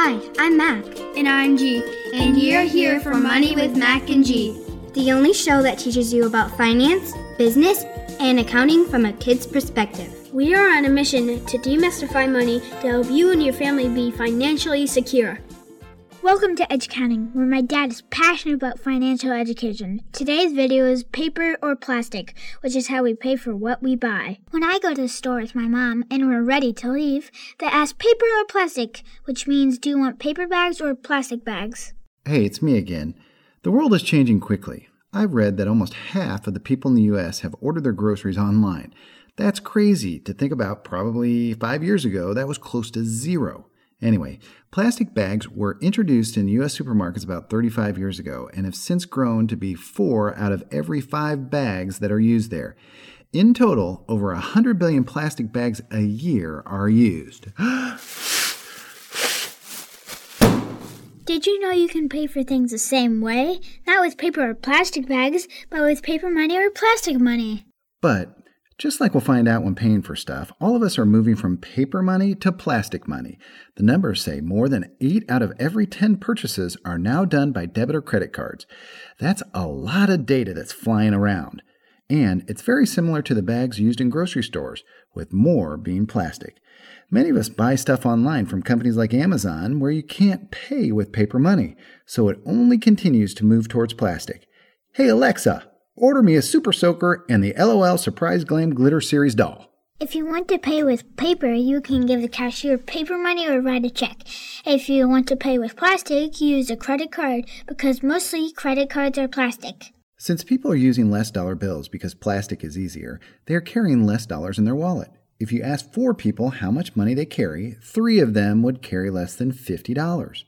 Hi, I'm Mac. And I'm G. And you're here for Money with Mac and G, the only show that teaches you about finance, business, and accounting from a kid's perspective. We are on a mission to demystify money to help you and your family be financially secure. Welcome to Educounting, where my dad is passionate about financial education. Today's video is paper or plastic, which is how we pay for what we buy. When I go to the store with my mom and we're ready to leave, they ask paper or plastic, which means do you want paper bags or plastic bags? Hey, it's me again. The world is changing quickly. I've read that almost half of the people in the US have ordered their groceries online. That's crazy to think about. Probably five years ago, that was close to zero. Anyway, plastic bags were introduced in U.S. supermarkets about 35 years ago and have since grown to be four out of every five bags that are used there. In total, over 100 billion plastic bags a year are used. Did you know you can pay for things the same way? Not with paper or plastic bags, but with paper money or plastic money. But just like we'll find out when paying for stuff, all of us are moving from paper money to plastic money. The numbers say more than 8 out of every 10 purchases are now done by debit or credit cards. That's a lot of data that's flying around. And it's very similar to the bags used in grocery stores, with more being plastic. Many of us buy stuff online from companies like Amazon where you can't pay with paper money, so it only continues to move towards plastic. Hey Alexa, Order me a Super Soaker and the LOL Surprise Glam Glitter Series doll. If you want to pay with paper, you can give the cashier paper money or write a check. If you want to pay with plastic, use a credit card because mostly credit cards are plastic. Since people are using less dollar bills because plastic is easier, they are carrying less dollars in their wallet. If you ask four people how much money they carry, three of them would carry less than $50.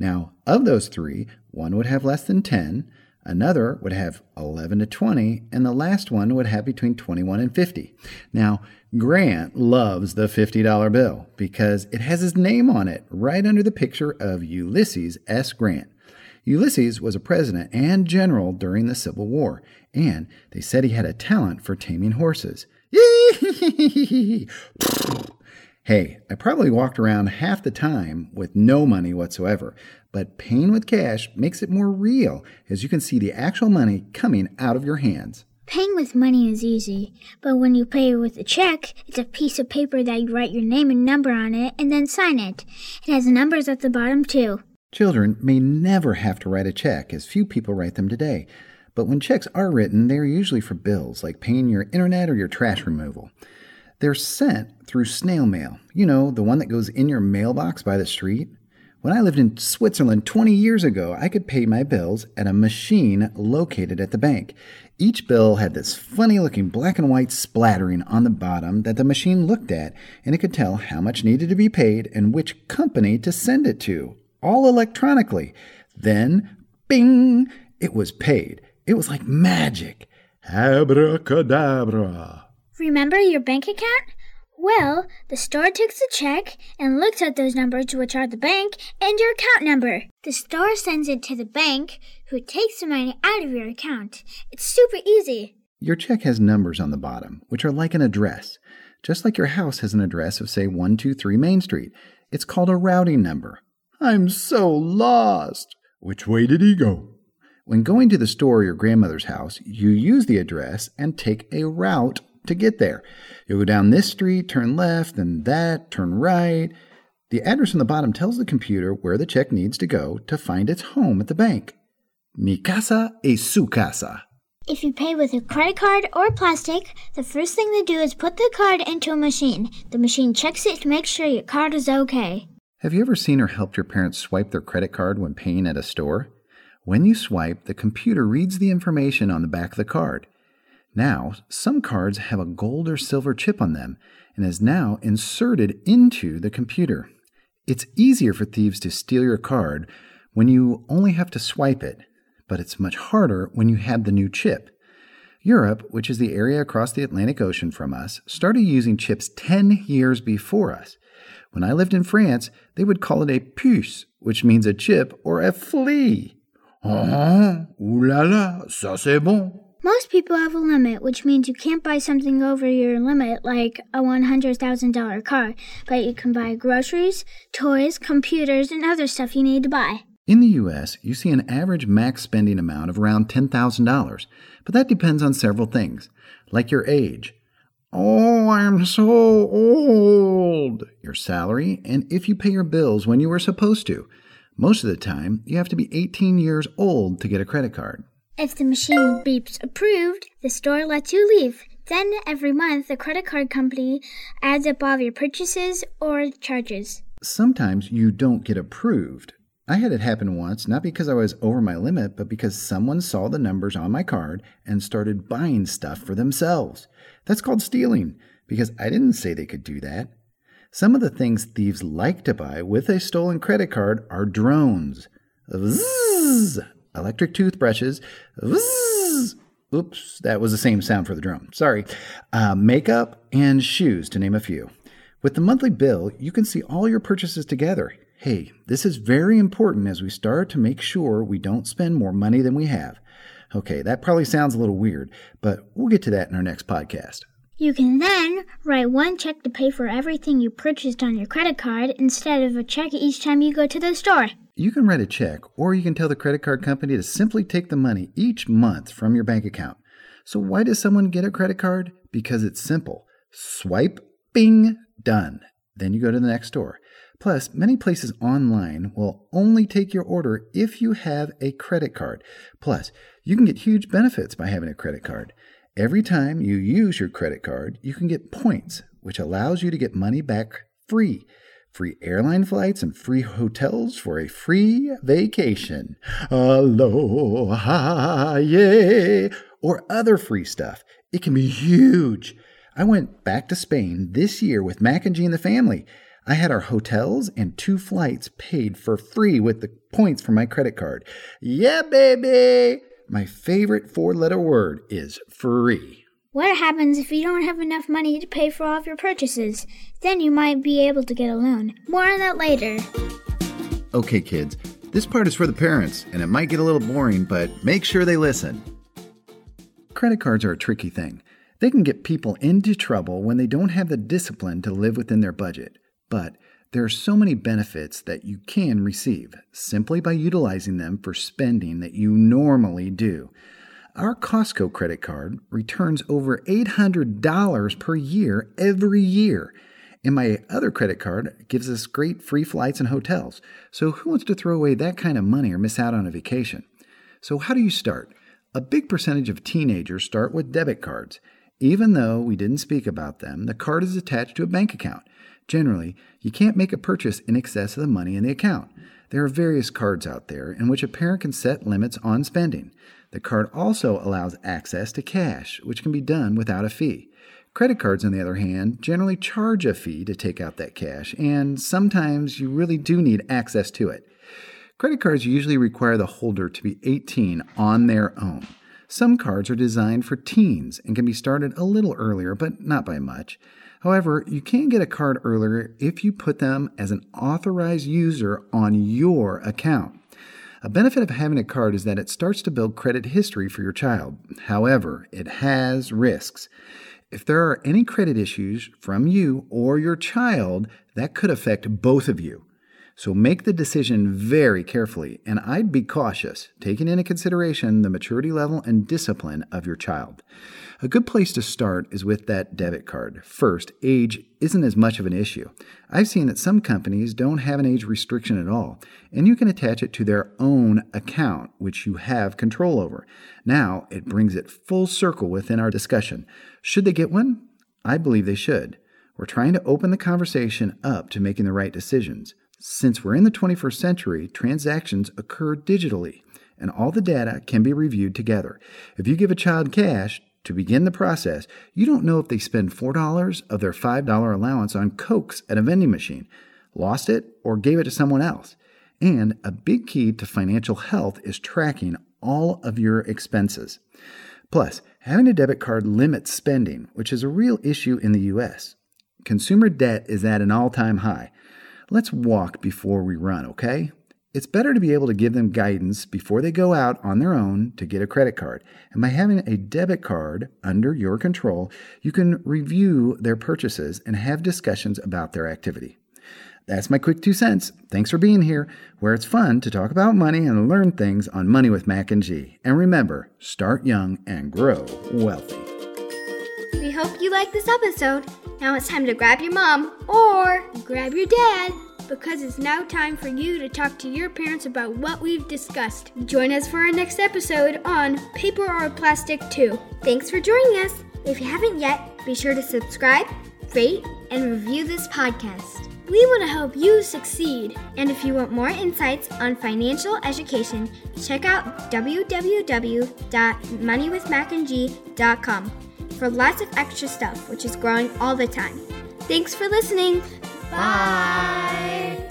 Now, of those three, one would have less than 10, Another would have 11 to 20, and the last one would have between 21 and 50. Now, Grant loves the $50 bill because it has his name on it right under the picture of Ulysses S. Grant. Ulysses was a president and general during the Civil War, and they said he had a talent for taming horses. Hey, I probably walked around half the time with no money whatsoever, but paying with cash makes it more real as you can see the actual money coming out of your hands. Paying with money is easy, but when you pay with a check, it's a piece of paper that you write your name and number on it and then sign it. It has numbers at the bottom too. Children may never have to write a check, as few people write them today. But when checks are written, they are usually for bills like paying your internet or your trash removal. They're sent through snail mail. You know, the one that goes in your mailbox by the street. When I lived in Switzerland 20 years ago, I could pay my bills at a machine located at the bank. Each bill had this funny looking black and white splattering on the bottom that the machine looked at, and it could tell how much needed to be paid and which company to send it to, all electronically. Then, bing, it was paid. It was like magic. Abracadabra. Remember your bank account? Well, the store takes the check and looks at those numbers, which are the bank and your account number. The store sends it to the bank, who takes the money out of your account. It's super easy. Your check has numbers on the bottom, which are like an address. Just like your house has an address of, say, 123 Main Street. It's called a routing number. I'm so lost. Which way did he go? When going to the store or your grandmother's house, you use the address and take a route to get there. You'll go down this street, turn left, then that, turn right. The address on the bottom tells the computer where the check needs to go to find its home at the bank. Mi casa es su casa. If you pay with a credit card or plastic, the first thing they do is put the card into a machine. The machine checks it to make sure your card is okay. Have you ever seen or helped your parents swipe their credit card when paying at a store? When you swipe, the computer reads the information on the back of the card. Now, some cards have a gold or silver chip on them and is now inserted into the computer. It's easier for thieves to steal your card when you only have to swipe it, but it's much harder when you have the new chip. Europe, which is the area across the Atlantic Ocean from us, started using chips 10 years before us. When I lived in France, they would call it a puce, which means a chip or a flea. Ah, ooh la la, ça c'est bon. Most people have a limit, which means you can't buy something over your limit like a $100,000 car, but you can buy groceries, toys, computers, and other stuff you need to buy. In the US, you see an average max spending amount of around $10,000, but that depends on several things, like your age. Oh, I'm so old! Your salary, and if you pay your bills when you were supposed to. Most of the time, you have to be 18 years old to get a credit card. If the machine beeps approved, the store lets you leave. Then every month, the credit card company adds up all of your purchases or charges. Sometimes you don't get approved. I had it happen once, not because I was over my limit, but because someone saw the numbers on my card and started buying stuff for themselves. That's called stealing, because I didn't say they could do that. Some of the things thieves like to buy with a stolen credit card are drones. Electric toothbrushes. Oops, that was the same sound for the drone. Sorry. Uh, makeup and shoes, to name a few. With the monthly bill, you can see all your purchases together. Hey, this is very important as we start to make sure we don't spend more money than we have. Okay, that probably sounds a little weird, but we'll get to that in our next podcast. You can then write one check to pay for everything you purchased on your credit card instead of a check each time you go to the store. You can write a check, or you can tell the credit card company to simply take the money each month from your bank account. So, why does someone get a credit card? Because it's simple swipe, bing, done. Then you go to the next store. Plus, many places online will only take your order if you have a credit card. Plus, you can get huge benefits by having a credit card. Every time you use your credit card, you can get points, which allows you to get money back free. Free airline flights and free hotels for a free vacation. Aloha, yay! Or other free stuff. It can be huge. I went back to Spain this year with Mac and G and the family. I had our hotels and two flights paid for free with the points from my credit card. Yeah, baby! My favorite four letter word is free. What happens if you don't have enough money to pay for all of your purchases? Then you might be able to get a loan. More on that later. Okay, kids, this part is for the parents, and it might get a little boring, but make sure they listen. Credit cards are a tricky thing. They can get people into trouble when they don't have the discipline to live within their budget. But there are so many benefits that you can receive simply by utilizing them for spending that you normally do. Our Costco credit card returns over $800 per year every year. And my other credit card gives us great free flights and hotels. So, who wants to throw away that kind of money or miss out on a vacation? So, how do you start? A big percentage of teenagers start with debit cards. Even though we didn't speak about them, the card is attached to a bank account. Generally, you can't make a purchase in excess of the money in the account. There are various cards out there in which a parent can set limits on spending. The card also allows access to cash, which can be done without a fee. Credit cards, on the other hand, generally charge a fee to take out that cash, and sometimes you really do need access to it. Credit cards usually require the holder to be 18 on their own. Some cards are designed for teens and can be started a little earlier, but not by much. However, you can get a card earlier if you put them as an authorized user on your account. A benefit of having a card is that it starts to build credit history for your child. However, it has risks. If there are any credit issues from you or your child, that could affect both of you. So make the decision very carefully, and I'd be cautious, taking into consideration the maturity level and discipline of your child. A good place to start is with that debit card. First, age isn't as much of an issue. I've seen that some companies don't have an age restriction at all, and you can attach it to their own account, which you have control over. Now, it brings it full circle within our discussion. Should they get one? I believe they should. We're trying to open the conversation up to making the right decisions. Since we're in the 21st century, transactions occur digitally, and all the data can be reviewed together. If you give a child cash to begin the process, you don't know if they spend $4 of their $5 allowance on Cokes at a vending machine, lost it, or gave it to someone else. And a big key to financial health is tracking all of your expenses. Plus, having a debit card limits spending, which is a real issue in the US. Consumer debt is at an all time high. Let's walk before we run, okay? It's better to be able to give them guidance before they go out on their own to get a credit card. And by having a debit card under your control, you can review their purchases and have discussions about their activity. That's my quick two cents. Thanks for being here, where it's fun to talk about money and learn things on Money with Mac and G. And remember, start young and grow wealthy. We hope you liked this episode. Now it's time to grab your mom or Grab your dad because it's now time for you to talk to your parents about what we've discussed. Join us for our next episode on Paper or Plastic 2. Thanks for joining us. If you haven't yet, be sure to subscribe, rate, and review this podcast. We want to help you succeed. And if you want more insights on financial education, check out www.moneywithmacandg.com for lots of extra stuff, which is growing all the time. Thanks for listening. Bye.